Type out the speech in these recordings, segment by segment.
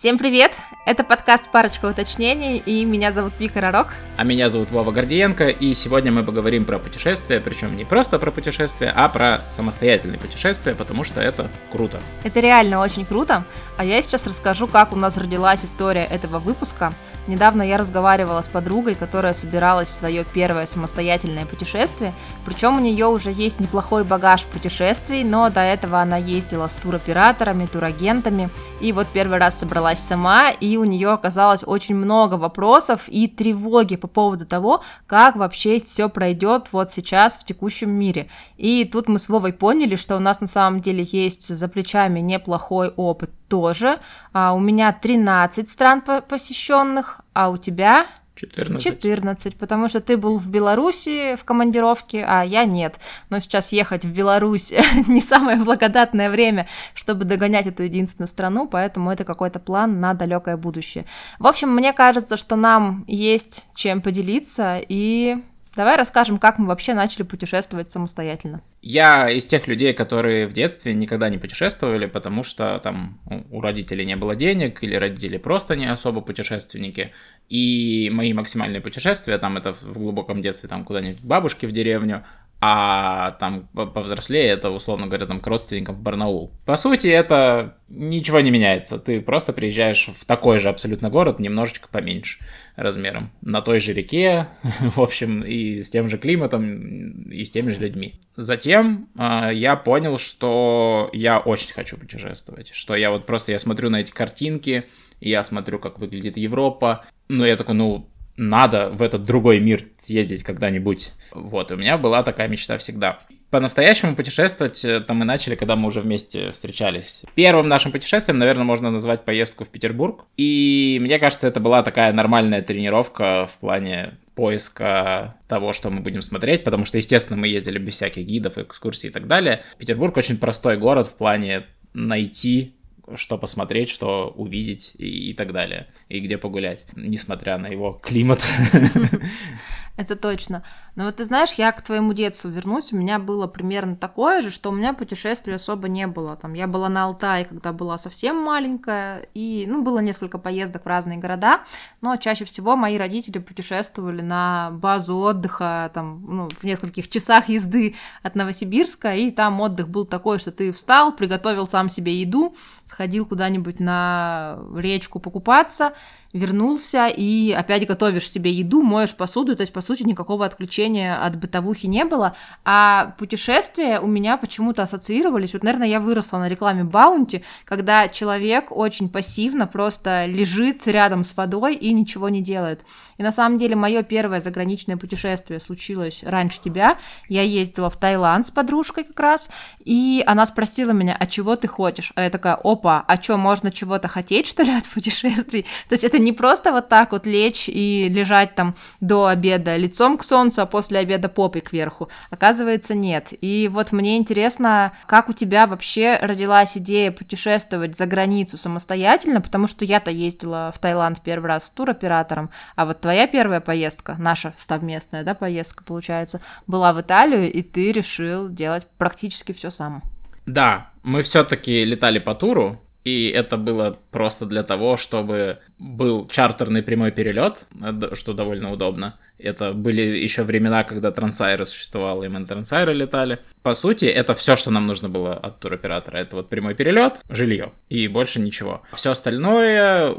Всем привет! Это подкаст «Парочка уточнений» и меня зовут Вика Ророк. А меня зовут Вова Гордиенко, и сегодня мы поговорим про путешествия, причем не просто про путешествия, а про самостоятельные путешествия, потому что это круто. Это реально очень круто, а я сейчас расскажу, как у нас родилась история этого выпуска. Недавно я разговаривала с подругой, которая собиралась в свое первое самостоятельное путешествие, причем у нее уже есть неплохой багаж путешествий, но до этого она ездила с туроператорами, турагентами, и вот первый раз собралась собралась сама, и у нее оказалось очень много вопросов и тревоги по поводу того, как вообще все пройдет вот сейчас в текущем мире. И тут мы с Вовой поняли, что у нас на самом деле есть за плечами неплохой опыт тоже. А у меня 13 стран посещенных, а у тебя 14. 14, потому что ты был в Беларуси в командировке, а я нет. Но сейчас ехать в Беларусь не самое благодатное время, чтобы догонять эту единственную страну, поэтому это какой-то план на далекое будущее. В общем, мне кажется, что нам есть чем поделиться, и давай расскажем, как мы вообще начали путешествовать самостоятельно. Я из тех людей, которые в детстве никогда не путешествовали, потому что там у родителей не было денег, или родители просто не особо путешественники. И мои максимальные путешествия, там это в глубоком детстве, там куда-нибудь к бабушке в деревню, а там повзрослее это, условно говоря, там к родственникам в Барнаул. По сути, это ничего не меняется. Ты просто приезжаешь в такой же абсолютно город, немножечко поменьше размером, на той же реке, в общем, и с тем же климатом, и с теми же людьми. Затем э, я понял, что я очень хочу путешествовать, что я вот просто, я смотрю на эти картинки, я смотрю, как выглядит Европа, ну, я такой, ну, надо в этот другой мир съездить когда-нибудь. Вот, у меня была такая мечта всегда. По-настоящему путешествовать э, там мы начали, когда мы уже вместе встречались. Первым нашим путешествием, наверное, можно назвать поездку в Петербург. И мне кажется, это была такая нормальная тренировка в плане поиска того, что мы будем смотреть, потому что, естественно, мы ездили без всяких гидов, экскурсий и так далее. Петербург очень простой город в плане найти что посмотреть, что увидеть и, и так далее, и где погулять, несмотря на его климат. Это точно. Но вот ты знаешь, я к твоему детству вернусь, у меня было примерно такое же, что у меня путешествий особо не было. Там я была на Алтае, когда была совсем маленькая, и, ну, было несколько поездок в разные города, но чаще всего мои родители путешествовали на базу отдыха, там, ну, в нескольких часах езды от Новосибирска, и там отдых был такой, что ты встал, приготовил сам себе еду, сходил куда-нибудь на речку покупаться, вернулся и опять готовишь себе еду, моешь посуду, то есть, по сути, никакого отключения от бытовухи не было, а путешествия у меня почему-то ассоциировались, вот, наверное, я выросла на рекламе Баунти, когда человек очень пассивно просто лежит рядом с водой и ничего не делает. И на самом деле мое первое заграничное путешествие случилось раньше тебя, я ездила в Таиланд с подружкой как раз, и она спросила меня, а чего ты хочешь? А я такая, опа, а что, можно чего-то хотеть, что ли, от путешествий? То есть это не просто вот так вот лечь и лежать там до обеда лицом к солнцу, а после обеда попой кверху. Оказывается, нет. И вот мне интересно, как у тебя вообще родилась идея путешествовать за границу самостоятельно, потому что я-то ездила в Таиланд первый раз с туроператором, а вот твоя первая поездка, наша совместная, да, поездка, получается, была в Италию, и ты решил делать практически все сам. Да, мы все-таки летали по туру, и это было просто для того, чтобы был чартерный прямой перелет, что довольно удобно. Это были еще времена, когда Трансайра существовало, и мы на Трансайра летали. По сути, это все, что нам нужно было от туроператора. Это вот прямой перелет, жилье и больше ничего. Все остальное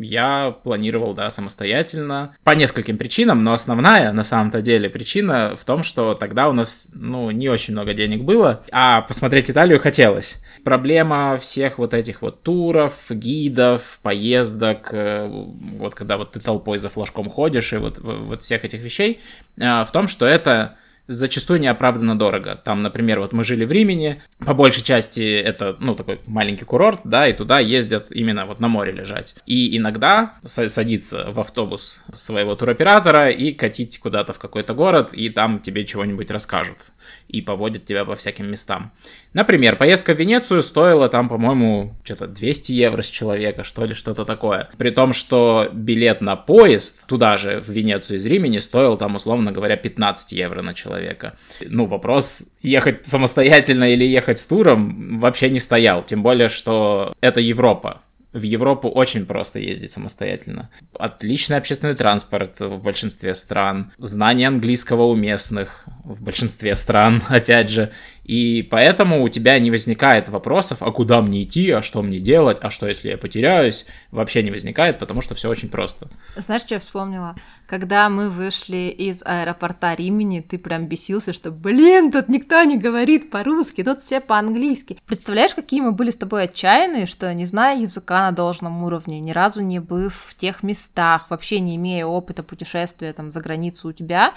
я планировал, да, самостоятельно. По нескольким причинам, но основная, на самом-то деле, причина в том, что тогда у нас, ну, не очень много денег было, а посмотреть Италию хотелось. Проблема всех вот этих вот туров, гидов, поездок, э, вот когда вот ты толпой за флажком ходишь, и вот, вот всех этих вещей, э, в том, что это зачастую неоправданно дорого. Там, например, вот мы жили в Римени, по большей части это, ну, такой маленький курорт, да, и туда ездят именно вот на море лежать. И иногда садиться в автобус своего туроператора и катить куда-то в какой-то город, и там тебе чего-нибудь расскажут, и поводят тебя по всяким местам. Например, поездка в Венецию стоила там, по-моему, что-то 200 евро с человека, что ли, что-то такое. При том, что билет на поезд туда же, в Венецию из Римени, стоил там, условно говоря, 15 евро на человека человека. Ну, вопрос, ехать самостоятельно или ехать с туром вообще не стоял. Тем более, что это Европа. В Европу очень просто ездить самостоятельно. Отличный общественный транспорт в большинстве стран, знание английского у местных в большинстве стран, опять же. И поэтому у тебя не возникает вопросов, а куда мне идти, а что мне делать, а что если я потеряюсь, вообще не возникает, потому что все очень просто. Знаешь, что я вспомнила? Когда мы вышли из аэропорта Римени, ты прям бесился, что, блин, тут никто не говорит по-русски, тут все по-английски. Представляешь, какие мы были с тобой отчаянные, что не зная языка на должном уровне, ни разу не быв в тех местах, вообще не имея опыта путешествия там за границу у тебя,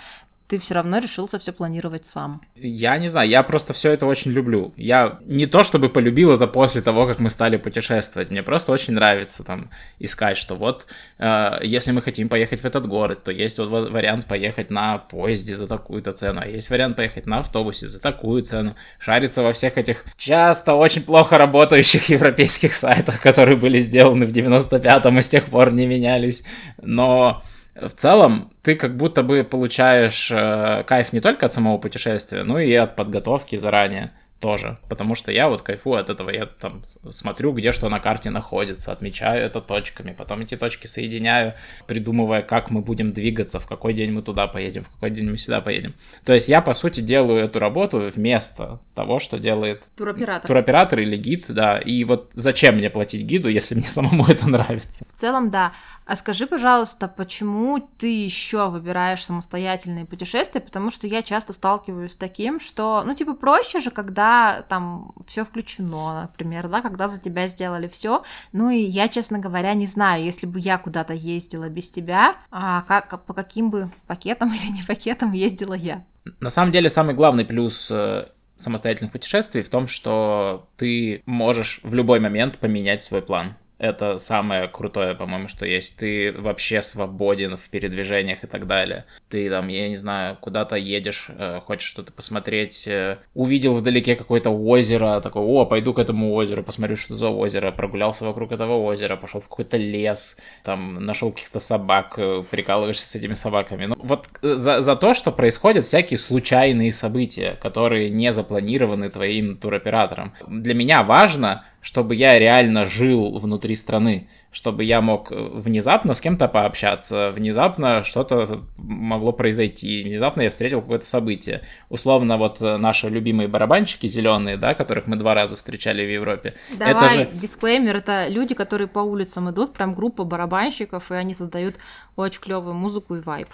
ты все равно решился все планировать сам. Я не знаю, я просто все это очень люблю. Я не то чтобы полюбил это после того, как мы стали путешествовать. Мне просто очень нравится там искать, что вот э, если мы хотим поехать в этот город, то есть вот вариант поехать на поезде за такую-то цену, а есть вариант поехать на автобусе за такую цену. Шариться во всех этих часто очень плохо работающих европейских сайтах, которые были сделаны в 95-м и с тех пор не менялись. Но в целом ты как будто бы получаешь э, кайф не только от самого путешествия, но и от подготовки заранее тоже, потому что я вот кайфую от этого, я там смотрю, где что на карте находится, отмечаю это точками, потом эти точки соединяю, придумывая, как мы будем двигаться, в какой день мы туда поедем, в какой день мы сюда поедем. То есть я, по сути, делаю эту работу вместо того, что делает туроператор, туроператор или гид, да, и вот зачем мне платить гиду, если мне самому это нравится? В целом, да. А скажи, пожалуйста, почему ты еще выбираешь самостоятельные путешествия? Потому что я часто сталкиваюсь с таким, что, ну, типа, проще же, когда там все включено, например, да, когда за тебя сделали все. Ну и я, честно говоря, не знаю, если бы я куда-то ездила без тебя, а как, по каким бы пакетам или не пакетам ездила я. На самом деле, самый главный плюс э, самостоятельных путешествий в том, что ты можешь в любой момент поменять свой план. Это самое крутое, по-моему, что есть. Ты вообще свободен в передвижениях и так далее. Ты там, я не знаю, куда-то едешь, э, хочешь что-то посмотреть, э, увидел вдалеке какое-то озеро, такой, о, пойду к этому озеру, посмотрю, что за озеро, прогулялся вокруг этого озера, пошел в какой-то лес, там, нашел каких-то собак, э, прикалываешься с этими собаками. Ну, вот за, за то, что происходят всякие случайные события, которые не запланированы твоим туроператором. Для меня важно, чтобы я реально жил внутри страны, чтобы я мог э, внезапно с кем-то пообщаться, внезапно что-то могло произойти, внезапно я встретил какое-то событие. Условно, вот э, наши любимые барабанщики зеленые, да, которых мы два раза встречали в Европе. Давай, это же... дисклеймер, это люди, которые по улицам идут, прям группа барабанщиков, и они создают очень клевую музыку и вайб.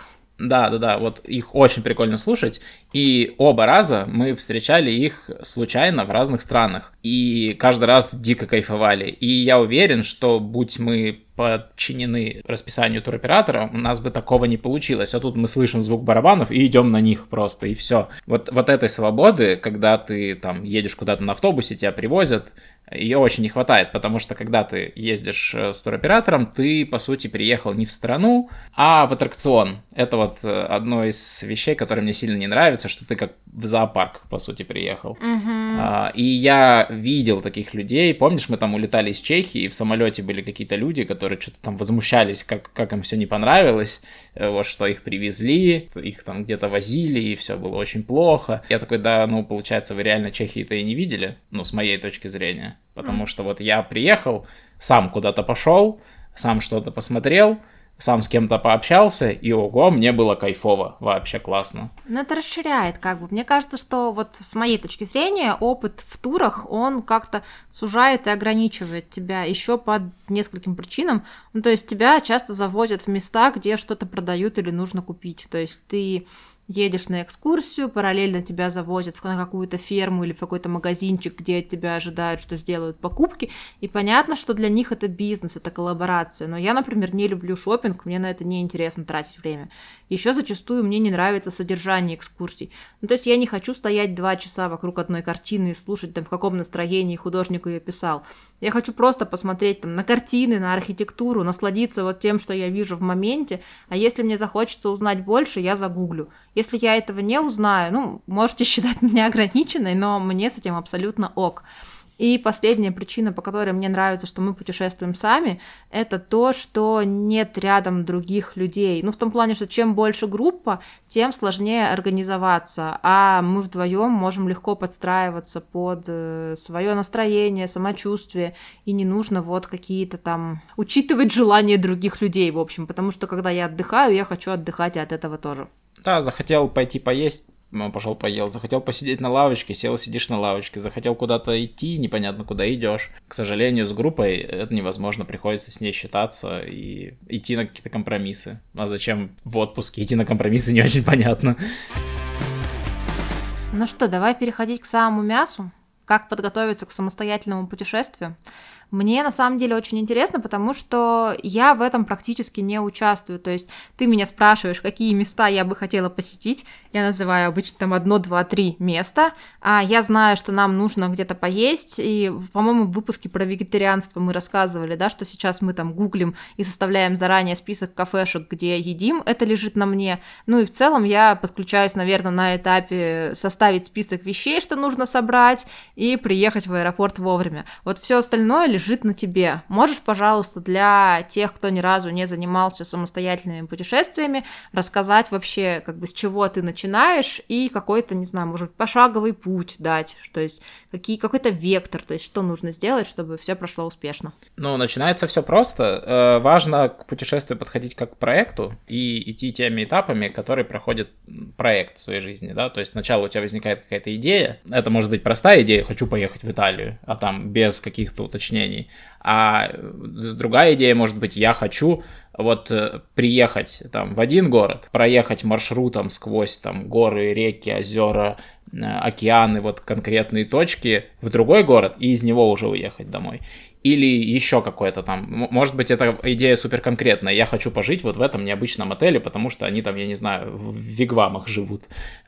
Да, да, да, вот их очень прикольно слушать. И оба раза мы встречали их случайно в разных странах. И каждый раз дико кайфовали. И я уверен, что будь мы подчинены расписанию туроператора, у нас бы такого не получилось. А тут мы слышим звук барабанов и идем на них просто, и все. Вот, вот этой свободы, когда ты там едешь куда-то на автобусе, тебя привозят, ее очень не хватает, потому что когда ты ездишь э, с туроператором, ты, по сути, приехал не в страну, а в аттракцион. Это вот э, одно из вещей, которые мне сильно не нравится, что ты как в зоопарк, по сути, приехал. Mm-hmm. И я видел таких людей. Помнишь, мы там улетали из Чехии, и в самолете были какие-то люди, которые что-то там возмущались, как, как им все не понравилось, э, вот что их привезли, их там где-то возили, и все было очень плохо. Я такой, да, ну, получается, вы реально Чехии-то и не видели, ну, с моей точки зрения. Потому mm. что вот я приехал, сам куда-то пошел, сам что-то посмотрел, сам с кем-то пообщался, и ого, мне было кайфово, вообще классно. Ну, это расширяет, как бы. Мне кажется, что вот с моей точки зрения опыт в турах, он как-то сужает и ограничивает тебя еще по нескольким причинам. Ну, то есть тебя часто завозят в места, где что-то продают или нужно купить. То есть ты едешь на экскурсию, параллельно тебя завозят на какую-то ферму или в какой-то магазинчик, где от тебя ожидают, что сделают покупки, и понятно, что для них это бизнес, это коллаборация, но я, например, не люблю шопинг, мне на это не интересно тратить время. Еще зачастую мне не нравится содержание экскурсий. Ну, то есть я не хочу стоять два часа вокруг одной картины и слушать, там, в каком настроении художник ее писал. Я хочу просто посмотреть там, на картины, на архитектуру, насладиться вот тем, что я вижу в моменте, а если мне захочется узнать больше, я загуглю. Если я этого не узнаю, ну, можете считать меня ограниченной, но мне с этим абсолютно ок. И последняя причина, по которой мне нравится, что мы путешествуем сами, это то, что нет рядом других людей. Ну, в том плане, что чем больше группа, тем сложнее организоваться, а мы вдвоем можем легко подстраиваться под э, свое настроение, самочувствие, и не нужно вот какие-то там учитывать желания других людей, в общем, потому что когда я отдыхаю, я хочу отдыхать и от этого тоже. Да, захотел пойти поесть, пошел поел, захотел посидеть на лавочке, сел, сидишь на лавочке, захотел куда-то идти, непонятно куда идешь. К сожалению, с группой это невозможно, приходится с ней считаться и идти на какие-то компромиссы. А зачем в отпуске идти на компромиссы, не очень понятно. Ну что, давай переходить к самому мясу. Как подготовиться к самостоятельному путешествию? Мне на самом деле очень интересно, потому что я в этом практически не участвую. То есть ты меня спрашиваешь, какие места я бы хотела посетить. Я называю обычно там одно, два, три места. А я знаю, что нам нужно где-то поесть. И, по-моему, в выпуске про вегетарианство мы рассказывали, да, что сейчас мы там гуглим и составляем заранее список кафешек, где едим. Это лежит на мне. Ну и в целом я подключаюсь, наверное, на этапе составить список вещей, что нужно собрать, и приехать в аэропорт вовремя. Вот все остальное лежит лежит на тебе. Можешь, пожалуйста, для тех, кто ни разу не занимался самостоятельными путешествиями, рассказать вообще, как бы, с чего ты начинаешь и какой-то, не знаю, может пошаговый путь дать, то есть какие, какой-то вектор, то есть что нужно сделать, чтобы все прошло успешно. Ну, начинается все просто. Э, важно к путешествию подходить как к проекту и идти теми этапами, которые проходит проект в своей жизни, да, то есть сначала у тебя возникает какая-то идея, это может быть простая идея, хочу поехать в Италию, а там без каких-то уточнений решений. А другая идея может быть, я хочу вот э, приехать там в один город, проехать маршрутом сквозь там горы, реки, озера, э, океаны, вот конкретные точки в другой город и из него уже уехать домой или еще какое-то там, может быть, эта идея супер конкретная, я хочу пожить вот в этом необычном отеле, потому что они там, я не знаю, в вигвамах живут,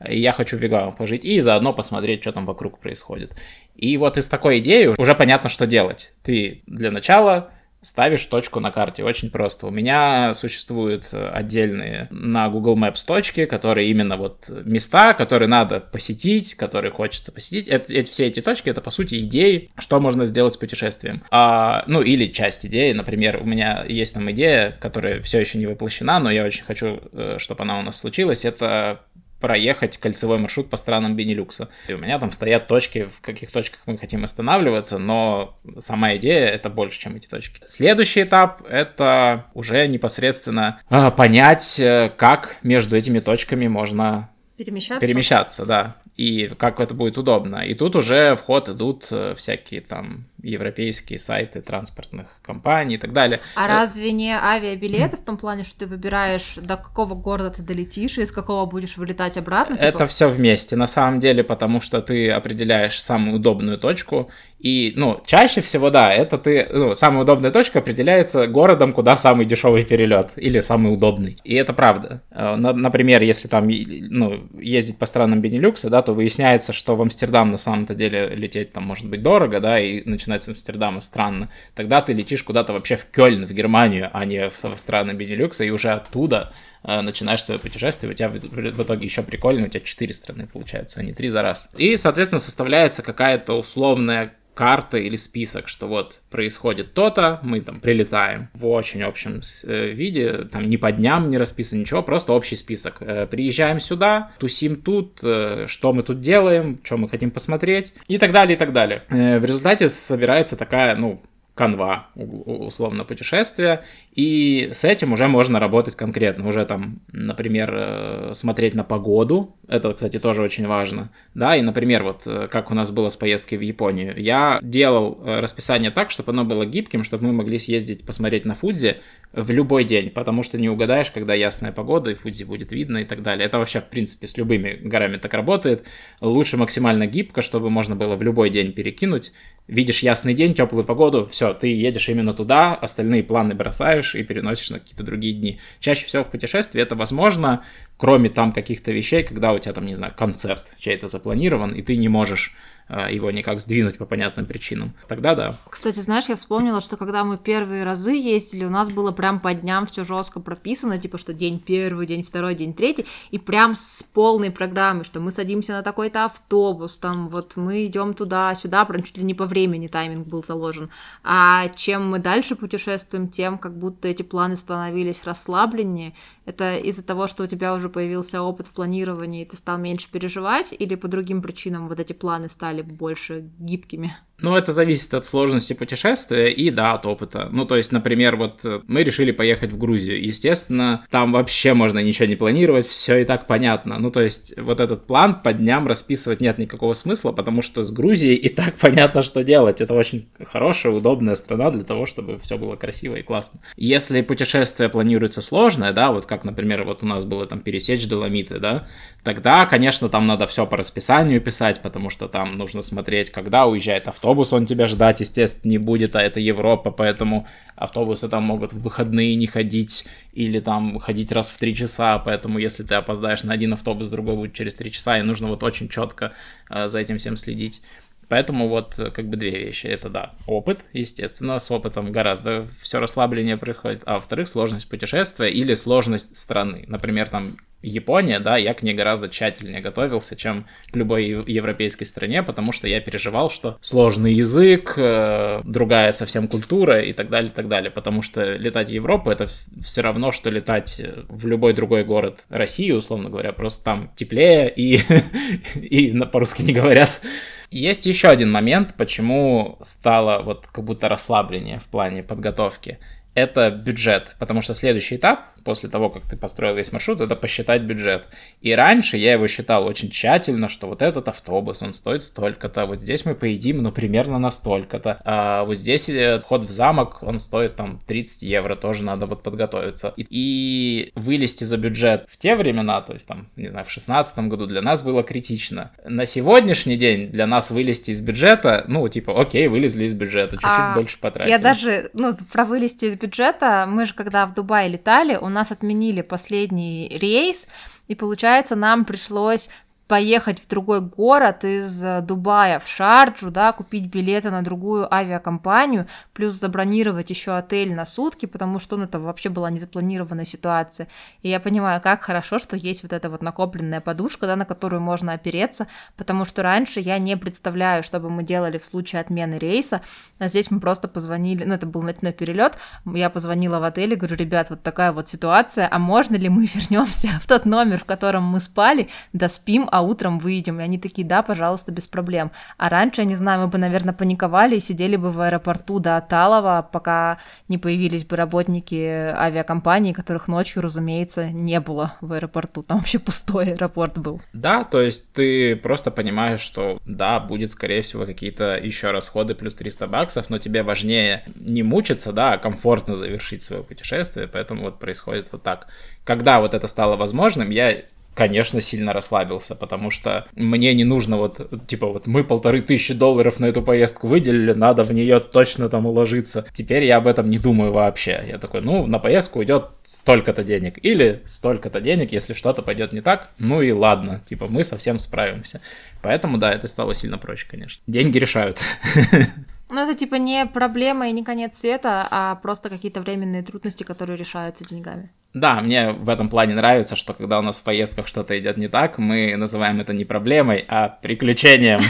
и я хочу в вигвамах пожить, и заодно посмотреть, что там вокруг происходит. И вот из такой идеи уже понятно, что делать. Ты для начала ставишь точку на карте. Очень просто. У меня существуют отдельные на Google Maps точки, которые именно вот места, которые надо посетить, которые хочется посетить. Это, эти, все эти точки это по сути идеи, что можно сделать с путешествием. А, ну или часть идеи. Например, у меня есть там идея, которая все еще не воплощена, но я очень хочу, э, чтобы она у нас случилась. Это проехать кольцевой маршрут по странам Бенилюкса. И у меня там стоят точки, в каких точках мы хотим останавливаться, но сама идея это больше, чем эти точки. Следующий этап это уже непосредственно э, понять, э, как между этими точками можно Перемещаться? Перемещаться, да. И как это будет удобно. И тут уже в ход идут э, всякие там европейские сайты транспортных компаний и так далее. А разве не авиабилеты в том плане, что ты выбираешь, до какого города ты долетишь и из какого будешь вылетать обратно? Типа? Это все вместе, на самом деле, потому что ты определяешь самую удобную точку. И, ну, чаще всего, да, это ты, ну, самая удобная точка определяется городом, куда самый дешевый перелет или самый удобный. И это правда. Э, например, если там, ну, ездить по странам Бенилюкса, да, то выясняется, что в Амстердам на самом-то деле лететь там может быть дорого, да, и начинать с Амстердама странно. Тогда ты летишь куда-то вообще в Кёльн, в Германию, а не в, в страны Бенилюкса, и уже оттуда э, начинаешь свое путешествие, у тебя в, в итоге еще прикольно, у тебя четыре страны получается, а не три за раз. И, соответственно, составляется какая-то условная карта или список, что вот происходит то-то, мы там прилетаем в очень общем э, виде, там ни по дням не расписано ничего, просто общий список. Э, приезжаем сюда, тусим тут, э, что мы тут делаем, что мы хотим посмотреть и так далее, и так далее. В результате собирается такая, ну, канва, условно, путешествия, и с этим уже можно работать конкретно, уже там, например, э, смотреть на погоду, это, кстати, тоже очень важно, да, и, например, вот э, как у нас было с поездкой в Японию, я делал э, расписание так, чтобы оно было гибким, чтобы мы могли съездить посмотреть на Фудзи в любой день, потому что не угадаешь, когда ясная погода, и Фудзи будет видно и так далее. Это вообще, в принципе, с любыми горами так работает. Лучше максимально гибко, чтобы можно было в любой день перекинуть. Видишь ясный день, теплую погоду, все, ты едешь именно туда, остальные планы бросаешь и переносишь на какие-то другие дни. Чаще всего в путешествии это возможно кроме там каких-то вещей, когда у тебя там, не знаю, концерт чей-то запланирован, и ты не можешь а, его никак сдвинуть по понятным причинам. Тогда да. Кстати, знаешь, я вспомнила, что когда мы первые разы ездили, у нас было прям по дням все жестко прописано, типа, что день первый, день второй, день третий, и прям с полной программой, что мы садимся на такой-то автобус, там вот мы идем туда-сюда, прям чуть ли не по времени тайминг был заложен. А чем мы дальше путешествуем, тем как будто эти планы становились расслабленнее. Это из-за того, что у тебя уже появился опыт в планировании, и ты стал меньше переживать, или по другим причинам вот эти планы стали больше гибкими. Ну, это зависит от сложности путешествия и, да, от опыта. Ну, то есть, например, вот э, мы решили поехать в Грузию. Естественно, там вообще можно ничего не планировать, все и так понятно. Ну, то есть, вот этот план по дням расписывать нет никакого смысла, потому что с Грузией и так понятно, что делать. Это очень хорошая, удобная страна для того, чтобы все было красиво и классно. Если путешествие планируется сложное, да, вот как, например, вот у нас было там пересечь Доломиты, да, тогда, конечно, там надо все по расписанию писать, потому что там нужно смотреть, когда уезжает автобус, автобус он тебя ждать, естественно, не будет, а это Европа, поэтому автобусы там могут в выходные не ходить или там ходить раз в три часа, поэтому если ты опоздаешь на один автобус, другой будет через три часа, и нужно вот очень четко э, за этим всем следить. Поэтому вот э, как бы две вещи. Это да, опыт, естественно, с опытом гораздо все расслабление происходит. А во-вторых, сложность путешествия или сложность страны. Например, там Япония, да, я к ней гораздо тщательнее готовился, чем к любой европейской стране, потому что я переживал, что сложный язык, э, другая совсем культура и так далее, и так далее. Потому что летать в Европу это все равно, что летать в любой другой город России, условно говоря, просто там теплее и, и по-русски не говорят. Есть еще один момент, почему стало вот как будто расслабленнее в плане подготовки. Это бюджет, потому что следующий этап после того, как ты построил весь маршрут, это посчитать бюджет. И раньше я его считал очень тщательно, что вот этот автобус, он стоит столько-то, вот здесь мы поедим, ну, примерно на столько-то, а вот здесь э, вход в замок, он стоит там 30 евро, тоже надо вот подготовиться. И, и вылезти за бюджет в те времена, то есть там, не знаю, в 16 году для нас было критично. На сегодняшний день для нас вылезти из бюджета, ну, типа, окей, вылезли из бюджета, чуть-чуть а, больше потратили. Я даже, ну, про вылезти из бюджета, мы же когда в Дубае летали, у нас отменили последний рейс, и получается, нам пришлось поехать в другой город из э, Дубая в Шарджу, да, купить билеты на другую авиакомпанию, плюс забронировать еще отель на сутки, потому что ну, это вообще была незапланированная ситуация. И я понимаю, как хорошо, что есть вот эта вот накопленная подушка, да, на которую можно опереться, потому что раньше я не представляю, что бы мы делали в случае отмены рейса. А здесь мы просто позвонили, ну, это был ночной перелет, я позвонила в отель и говорю, ребят, вот такая вот ситуация, а можно ли мы вернемся в тот номер, в котором мы спали, доспим, а утром выйдем. И они такие, да, пожалуйста, без проблем. А раньше, я не знаю, мы бы, наверное, паниковали и сидели бы в аэропорту до Талова, пока не появились бы работники авиакомпании, которых ночью, разумеется, не было в аэропорту. Там вообще пустой аэропорт был. Да, то есть ты просто понимаешь, что да, будет, скорее всего, какие-то еще расходы плюс 300 баксов, но тебе важнее не мучиться, да, а комфортно завершить свое путешествие, поэтому вот происходит вот так. Когда вот это стало возможным, я конечно, сильно расслабился, потому что мне не нужно вот, типа, вот мы полторы тысячи долларов на эту поездку выделили, надо в нее точно там уложиться. Теперь я об этом не думаю вообще. Я такой, ну, на поездку уйдет столько-то денег или столько-то денег, если что-то пойдет не так, ну и ладно, типа, мы совсем справимся. Поэтому, да, это стало сильно проще, конечно. Деньги решают. Ну, это типа не проблема и не конец света, а просто какие-то временные трудности, которые решаются деньгами. Да, мне в этом плане нравится, что когда у нас в поездках что-то идет не так, мы называем это не проблемой, а приключением.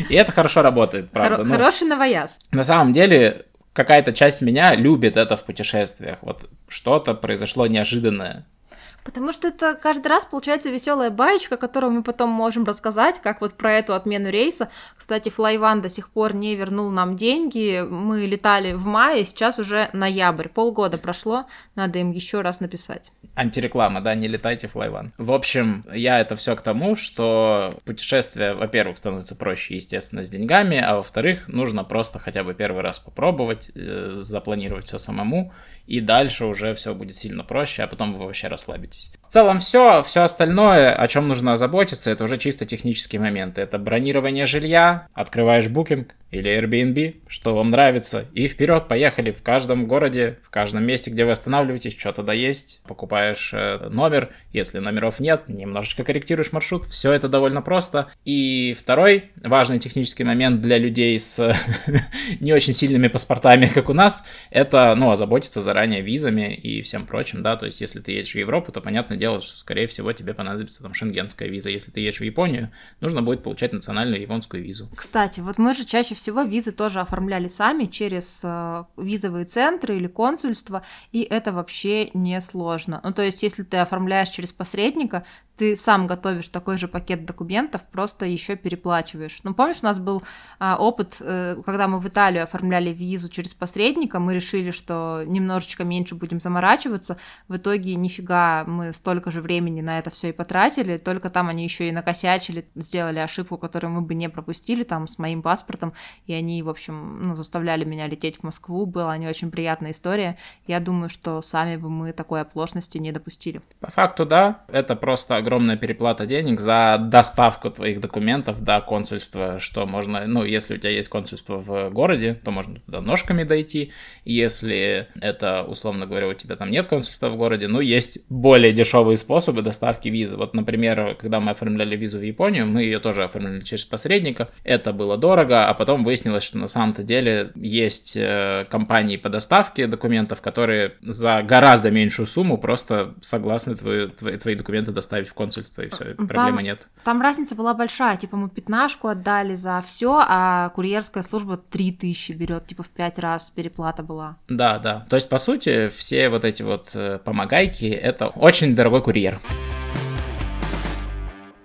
И это хорошо работает, правда. Ну, хороший новояз. На самом деле, какая-то часть меня любит это в путешествиях. Вот что-то произошло неожиданное. Потому что это каждый раз получается веселая баечка, которую мы потом можем рассказать, как вот про эту отмену рейса. Кстати, Флайван до сих пор не вернул нам деньги. Мы летали в мае, сейчас уже ноябрь. Полгода прошло, надо им еще раз написать. Антиреклама, да, не летайте Флайван. В общем, я это все к тому, что путешествие, во-первых, становится проще, естественно, с деньгами, а во-вторых, нужно просто хотя бы первый раз попробовать, э, запланировать все самому и дальше уже все будет сильно проще, а потом вы вообще расслабитесь. В целом все, все остальное, о чем нужно озаботиться, это уже чисто технические моменты. Это бронирование жилья, открываешь букинг или Airbnb, что вам нравится, и вперед, поехали. В каждом городе, в каждом месте, где вы останавливаетесь, что тогда есть, покупаешь э, номер, если номеров нет, немножечко корректируешь маршрут, все это довольно просто. И второй важный технический момент для людей с не очень сильными паспортами, как у нас, это, ну, озаботиться заранее визами и всем прочим, да, то есть если ты едешь в Европу, то понятное дело, что, скорее всего, тебе понадобится там шенгенская виза. Если ты едешь в Японию, нужно будет получать национальную японскую визу. Кстати, вот мы же чаще всего визы тоже оформляли сами через э, визовые центры или консульство, и это вообще не сложно. Ну, то есть, если ты оформляешь через посредника, ты сам готовишь такой же пакет документов, просто еще переплачиваешь. Ну, помнишь, у нас был а, опыт, э, когда мы в Италию оформляли визу через посредника, мы решили, что немножечко меньше будем заморачиваться. В итоге нифига мы столько же времени на это все и потратили, только там они еще и накосячили, сделали ошибку, которую мы бы не пропустили, там, с моим паспортом, и они, в общем, ну, заставляли меня лететь в Москву, была не очень приятная история. Я думаю, что сами бы мы такой оплошности не допустили. По факту, да, это просто огромная переплата денег за доставку твоих документов до консульства, что можно, ну, если у тебя есть консульство в городе, то можно туда ножками дойти, если это, условно говоря, у тебя там нет консульства в городе, ну, есть более дешевые способы доставки визы. Вот, например, когда мы оформляли визу в Японию, мы ее тоже оформляли через посредника, это было дорого, а потом выяснилось, что на самом-то деле есть э, компании по доставке документов, которые за гораздо меньшую сумму просто согласны твои, твои, твои документы доставить в консульство, и все, там, проблемы нет. Там разница была большая, типа мы пятнашку отдали за все, а курьерская служба 3000 берет, типа в 5 раз переплата была. Да, да. То есть, по сути, все вот эти вот э, помогайки — это очень дорогой курьер.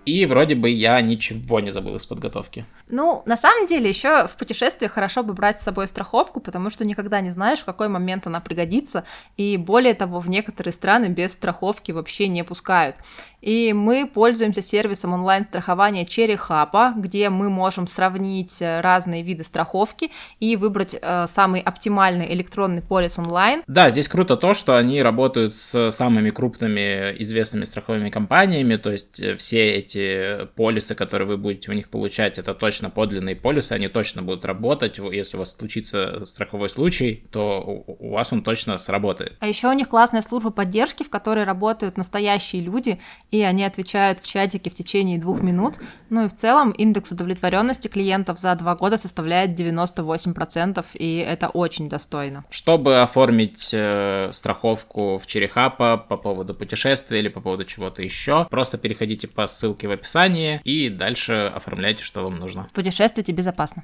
И вроде бы я ничего не забыл из подготовки. Ну, на самом деле, еще в путешествиях хорошо бы брать с собой страховку, потому что никогда не знаешь, в какой момент она пригодится. И более того, в некоторые страны без страховки вообще не пускают. И мы пользуемся сервисом онлайн-страхования Cherry Hub, где мы можем сравнить э, разные виды страховки и выбрать э, самый оптимальный электронный полис онлайн. Да, здесь круто то, что они работают с самыми крупными известными страховыми компаниями, то есть э, все эти полисы, которые вы будете у них получать, это точно подлинные полисы, они точно будут работать. Если у вас случится страховой случай, то у вас он точно сработает. А еще у них классная служба поддержки, в которой работают настоящие люди, и они отвечают в чатике в течение двух минут. Ну и в целом индекс удовлетворенности клиентов за два года составляет 98%, и это очень достойно. Чтобы оформить э, страховку в Черехапа по поводу путешествия или по поводу чего-то еще, просто переходите по ссылке в описании и дальше оформляйте, что вам нужно. Путешествуйте безопасно.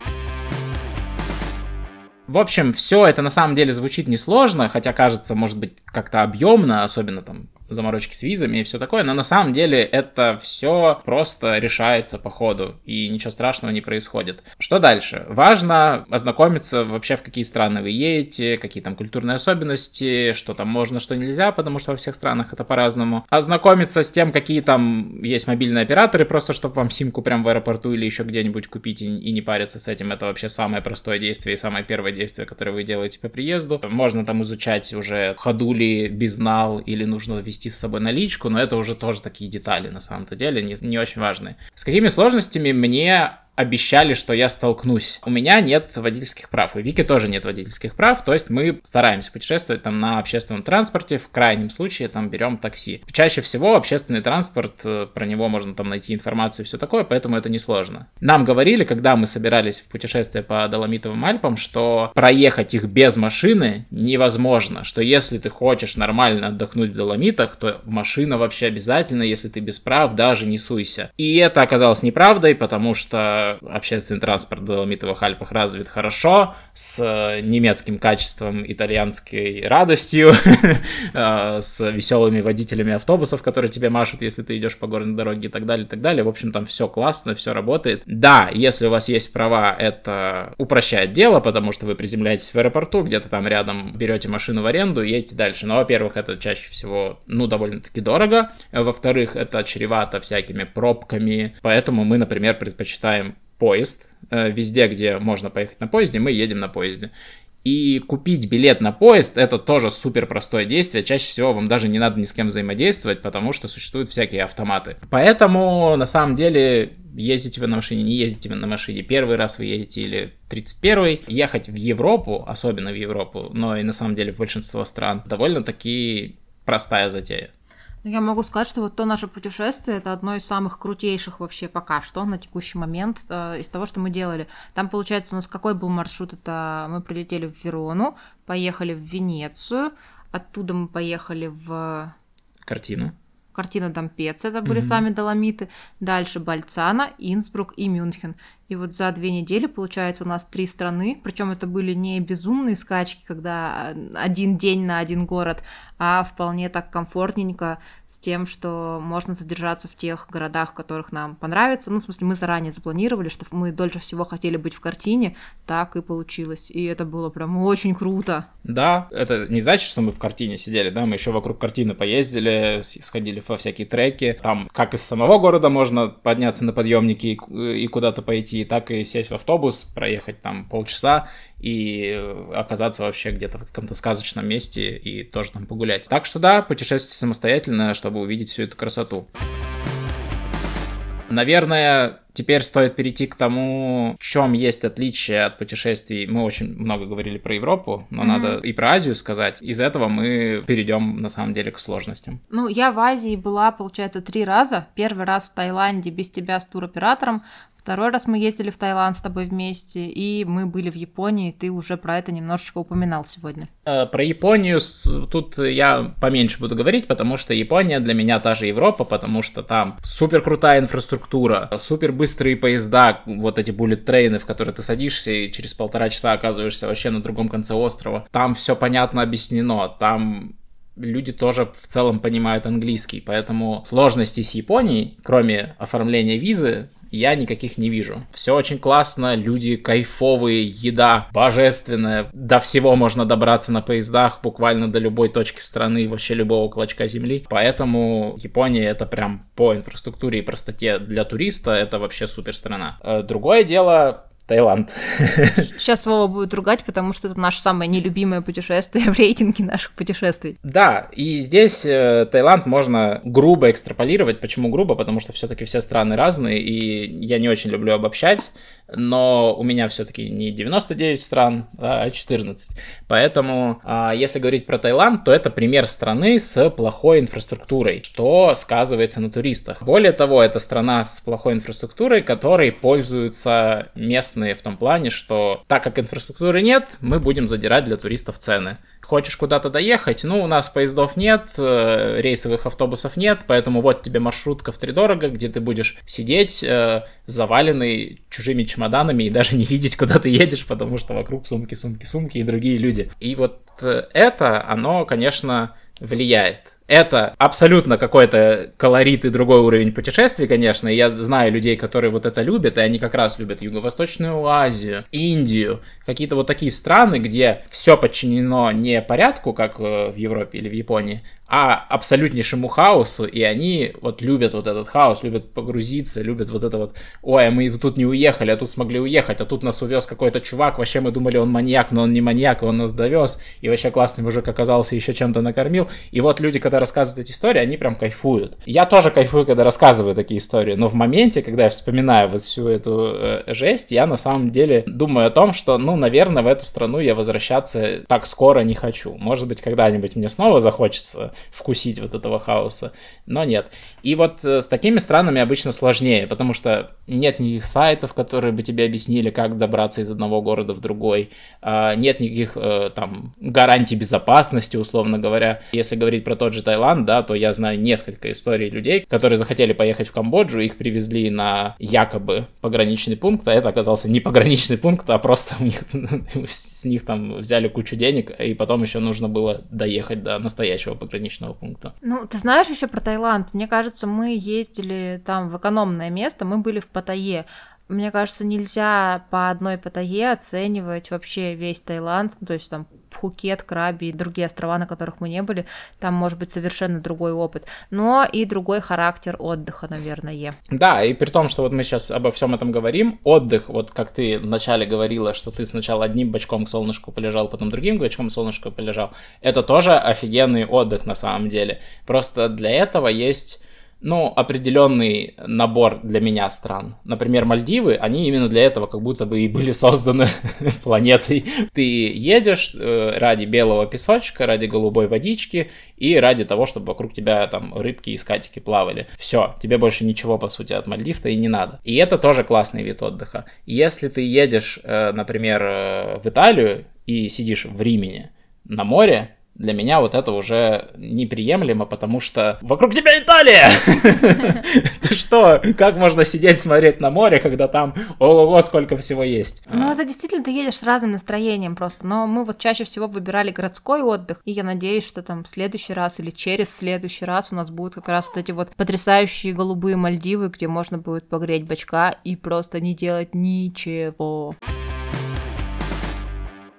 В общем, все это на самом деле звучит несложно, хотя кажется, может быть, как-то объемно, особенно там заморочки с визами и все такое, но на самом деле это все просто решается по ходу, и ничего страшного не происходит. Что дальше? Важно ознакомиться вообще, в какие страны вы едете, какие там культурные особенности, что там можно, что нельзя, потому что во всех странах это по-разному. Ознакомиться с тем, какие там есть мобильные операторы, просто чтобы вам симку прям в аэропорту или еще где-нибудь купить и, и не париться с этим. Это вообще самое простое действие и самое первое действие, которое вы делаете по приезду. Можно там изучать уже ходули, безнал или нужно ввести вести с собой наличку, но это уже тоже такие детали на самом-то деле, не, не очень важные. С какими сложностями мне обещали, что я столкнусь. У меня нет водительских прав, у Вики тоже нет водительских прав, то есть мы стараемся путешествовать там на общественном транспорте, в крайнем случае там берем такси. Чаще всего общественный транспорт, э, про него можно там найти информацию и все такое, поэтому это несложно. Нам говорили, когда мы собирались в путешествие по Доломитовым Альпам, что проехать их без машины невозможно, что если ты хочешь нормально отдохнуть в Доломитах, то машина вообще обязательно, если ты без прав, даже не суйся. И это оказалось неправдой, потому что общественный транспорт в Доломитовых Альпах развит хорошо, с э, немецким качеством, итальянской радостью, э, с веселыми водителями автобусов, которые тебе машут, если ты идешь по горной дороге и так далее, и так далее. В общем, там все классно, все работает. Да, если у вас есть права, это упрощает дело, потому что вы приземляетесь в аэропорту, где-то там рядом берете машину в аренду и едете дальше. Но, во-первых, это чаще всего, ну, довольно-таки дорого. Во-вторых, это чревато всякими пробками. Поэтому мы, например, предпочитаем поезд. Э, везде, где можно поехать на поезде, мы едем на поезде. И купить билет на поезд это тоже супер простое действие. Чаще всего вам даже не надо ни с кем взаимодействовать, потому что существуют всякие автоматы. Поэтому на самом деле ездите вы на машине, не ездите вы на машине, первый раз вы едете или 31-й, ехать в Европу, особенно в Европу, но и на самом деле в большинство стран, довольно-таки простая затея. Ну, я могу сказать, что вот то наше путешествие это одно из самых крутейших вообще пока что на текущий момент э, из того, что мы делали. Там, получается, у нас какой был маршрут? Это мы прилетели в Верону, поехали в Венецию, оттуда мы поехали в... Картину. Картина Дампец, это были угу. сами Доломиты. Дальше Бальцана, Инсбрук и Мюнхен. И вот за две недели, получается, у нас три страны, причем это были не безумные скачки, когда один день на один город, а вполне так комфортненько с тем, что можно задержаться в тех городах, в которых нам понравится. Ну, в смысле, мы заранее запланировали, что мы дольше всего хотели быть в картине, так и получилось. И это было прям очень круто. Да, это не значит, что мы в картине сидели, да, мы еще вокруг картины поездили, сходили во всякие треки. Там как из самого города можно подняться на подъемники и куда-то пойти, так и сесть в автобус, проехать там полчаса и оказаться вообще где-то в каком-то сказочном месте и тоже там погулять. Так что да, путешествуйте самостоятельно, чтобы увидеть всю эту красоту. Наверное, теперь стоит перейти к тому, в чем есть отличие от путешествий. Мы очень много говорили про Европу, но mm-hmm. надо и про Азию сказать. Из этого мы перейдем на самом деле к сложностям. Ну, я в Азии была, получается, три раза. Первый раз в Таиланде без тебя с туроператором, Второй раз мы ездили в Таиланд с тобой вместе, и мы были в Японии, ты уже про это немножечко упоминал сегодня. Э, про Японию тут я поменьше буду говорить, потому что Япония для меня та же Европа, потому что там супер крутая инфраструктура, супер быстрые поезда, вот эти буллет трейны, в которые ты садишься и через полтора часа оказываешься вообще на другом конце острова. Там все понятно объяснено, там люди тоже в целом понимают английский, поэтому сложностей с Японией, кроме оформления визы, я никаких не вижу. Все очень классно, люди кайфовые, еда божественная. До всего можно добраться на поездах, буквально до любой точки страны, вообще любого клочка земли. Поэтому Япония это прям по инфраструктуре и простоте для туриста, это вообще супер страна. Э, другое дело, Таиланд. Сейчас Вова будет ругать, потому что это наше самое нелюбимое путешествие в рейтинге наших путешествий. Да, и здесь э, Таиланд можно грубо экстраполировать. Почему грубо? Потому что все-таки все страны разные, и я не очень люблю обобщать но у меня все-таки не 99 стран, а 14. Поэтому, а, если говорить про Таиланд, то это пример страны с плохой инфраструктурой, что сказывается на туристах. Более того, это страна с плохой инфраструктурой, которой пользуются местные в том плане, что так как инфраструктуры нет, мы будем задирать для туристов цены. Хочешь куда-то доехать? Ну, у нас поездов нет, э, рейсовых автобусов нет, поэтому вот тебе маршрутка в три дорого, где ты будешь сидеть э, заваленный чужими чемоданами и даже не видеть, куда ты едешь, потому что вокруг сумки, сумки, сумки и другие люди. И вот э, это, оно, конечно, влияет это абсолютно какой-то колорит и другой уровень путешествий, конечно. Я знаю людей, которые вот это любят, и они как раз любят Юго-Восточную Азию, Индию, какие-то вот такие страны, где все подчинено не порядку, как в Европе или в Японии, а абсолютнейшему хаосу, и они вот любят вот этот хаос, любят погрузиться, любят вот это вот, ой, а мы тут не уехали, а тут смогли уехать, а тут нас увез какой-то чувак, вообще мы думали, он маньяк, но он не маньяк, он нас довез, и вообще классный мужик оказался, еще чем-то накормил, и вот люди, когда рассказывают эти истории, они прям кайфуют. Я тоже кайфую, когда рассказываю такие истории, но в моменте, когда я вспоминаю вот всю эту э, жесть, я на самом деле думаю о том, что, ну, наверное, в эту страну я возвращаться так скоро не хочу. Может быть, когда-нибудь мне снова захочется вкусить вот этого хаоса, но нет. И вот э, с такими странами обычно сложнее, потому что нет никаких сайтов, которые бы тебе объяснили, как добраться из одного города в другой, а, нет никаких э, там гарантий безопасности, условно говоря. Если говорить про тот же Таиланд, да, то я знаю несколько историй людей, которые захотели поехать в Камбоджу, их привезли на якобы пограничный пункт, а это оказался не пограничный пункт, а просто у них, с них там взяли кучу денег, и потом еще нужно было доехать до настоящего пограничного пункта. Ну, ты знаешь еще про Таиланд? Мне кажется, мы ездили там в экономное место, мы были в Паттайе. Мне кажется, нельзя по одной Паттайе оценивать вообще весь Таиланд, ну, то есть там Пхукет, Краби и другие острова, на которых мы не были, там может быть совершенно другой опыт, но и другой характер отдыха, наверное. Да, и при том, что вот мы сейчас обо всем этом говорим, отдых, вот как ты вначале говорила, что ты сначала одним бочком к солнышку полежал, потом другим бочком к солнышку полежал, это тоже офигенный отдых на самом деле. Просто для этого есть ну, определенный набор для меня стран. Например, Мальдивы, они именно для этого как будто бы и были созданы планетой. Ты едешь э, ради белого песочка, ради голубой водички и ради того, чтобы вокруг тебя там рыбки и скатики плавали. Все, тебе больше ничего, по сути, от Мальдив-то и не надо. И это тоже классный вид отдыха. Если ты едешь, э, например, э, в Италию и сидишь в Римени на море, для меня вот это уже неприемлемо, потому что вокруг тебя Италия! Ты что? Как можно сидеть смотреть на море, когда там ого-го сколько всего есть? Ну, это действительно ты едешь с разным настроением просто, но мы вот чаще всего выбирали городской отдых, и я надеюсь, что там в следующий раз или через следующий раз у нас будут как раз вот эти вот потрясающие голубые Мальдивы, где можно будет погреть бачка и просто не делать ничего.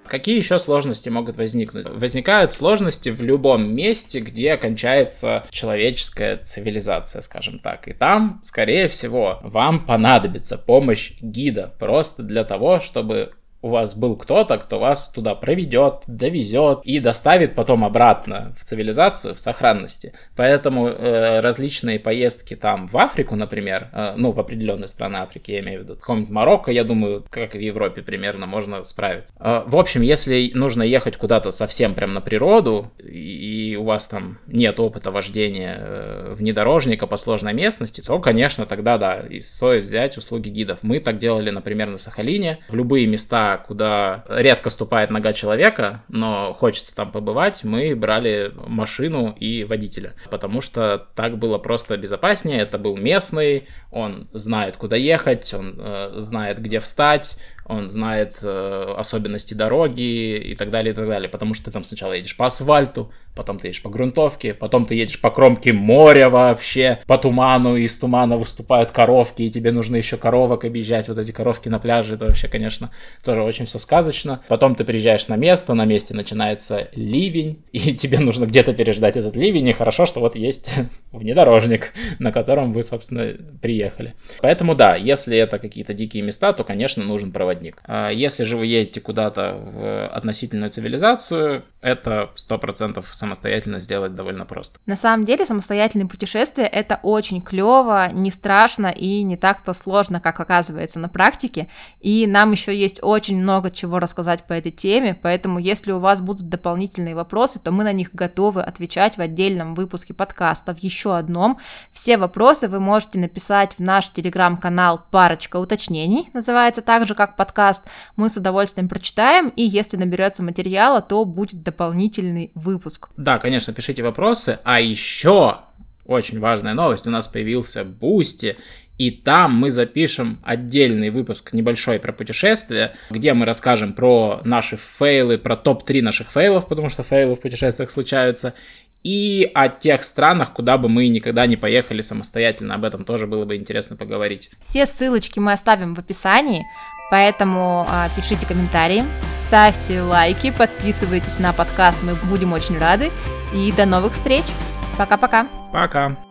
Какие еще сложности могут возникнуть? Возникают сложности в любом месте, где кончается человеческая цивилизация, скажем так. И там, скорее всего, вам понадобится помощь гида просто для того, чтобы у вас был кто-то, кто вас туда проведет, довезет и доставит потом обратно в цивилизацию, в сохранности. Поэтому э, различные поездки там в Африку, например, э, ну, в определенные страны Африки, я имею в виду, каком-нибудь Марокко, я думаю, как и в Европе примерно, можно справиться. Э, в общем, если нужно ехать куда-то совсем прям на природу, и, и у вас там нет опыта вождения э, внедорожника по сложной местности, то, конечно, тогда да, и стоит взять услуги гидов. Мы так делали, например, на Сахалине. В любые места куда редко ступает нога человека, но хочется там побывать, мы брали машину и водителя, потому что так было просто безопаснее, это был местный, он знает, куда ехать, он э, знает, где встать, он знает э, особенности дороги и так далее, и так далее, потому что ты там сначала едешь по асфальту, потом ты едешь по грунтовке, потом ты едешь по кромке моря вообще, по туману, и из тумана выступают коровки, и тебе нужно еще коровок объезжать, вот эти коровки на пляже, это вообще, конечно, тоже очень все сказочно. Потом ты приезжаешь на место, на месте начинается ливень, и тебе нужно где-то переждать этот ливень, и хорошо, что вот есть внедорожник, на котором вы, собственно, приехали. Поэтому да, если это какие-то дикие места, то, конечно, нужен проводник. А если же вы едете куда-то в относительную цивилизацию, это 100% самостоятельно сделать довольно просто. На самом деле самостоятельные путешествия это очень клево, не страшно и не так-то сложно, как оказывается на практике. И нам еще есть очень много чего рассказать по этой теме, поэтому если у вас будут дополнительные вопросы, то мы на них готовы отвечать в отдельном выпуске подкаста, в еще одном. Все вопросы вы можете написать в наш телеграм-канал «Парочка уточнений», называется так же, как подкаст. Мы с удовольствием прочитаем, и если наберется материала, то будет дополнительный выпуск. Да, конечно, пишите вопросы. А еще очень важная новость. У нас появился Boosty, и там мы запишем отдельный выпуск небольшой про путешествия, где мы расскажем про наши фейлы, про топ-3 наших фейлов, потому что фейлы в путешествиях случаются, и о тех странах, куда бы мы никогда не поехали самостоятельно. Об этом тоже было бы интересно поговорить. Все ссылочки мы оставим в описании. Поэтому а, пишите комментарии, ставьте лайки, подписывайтесь на подкаст, мы будем очень рады. И до новых встреч. Пока-пока. Пока. -пока. Пока.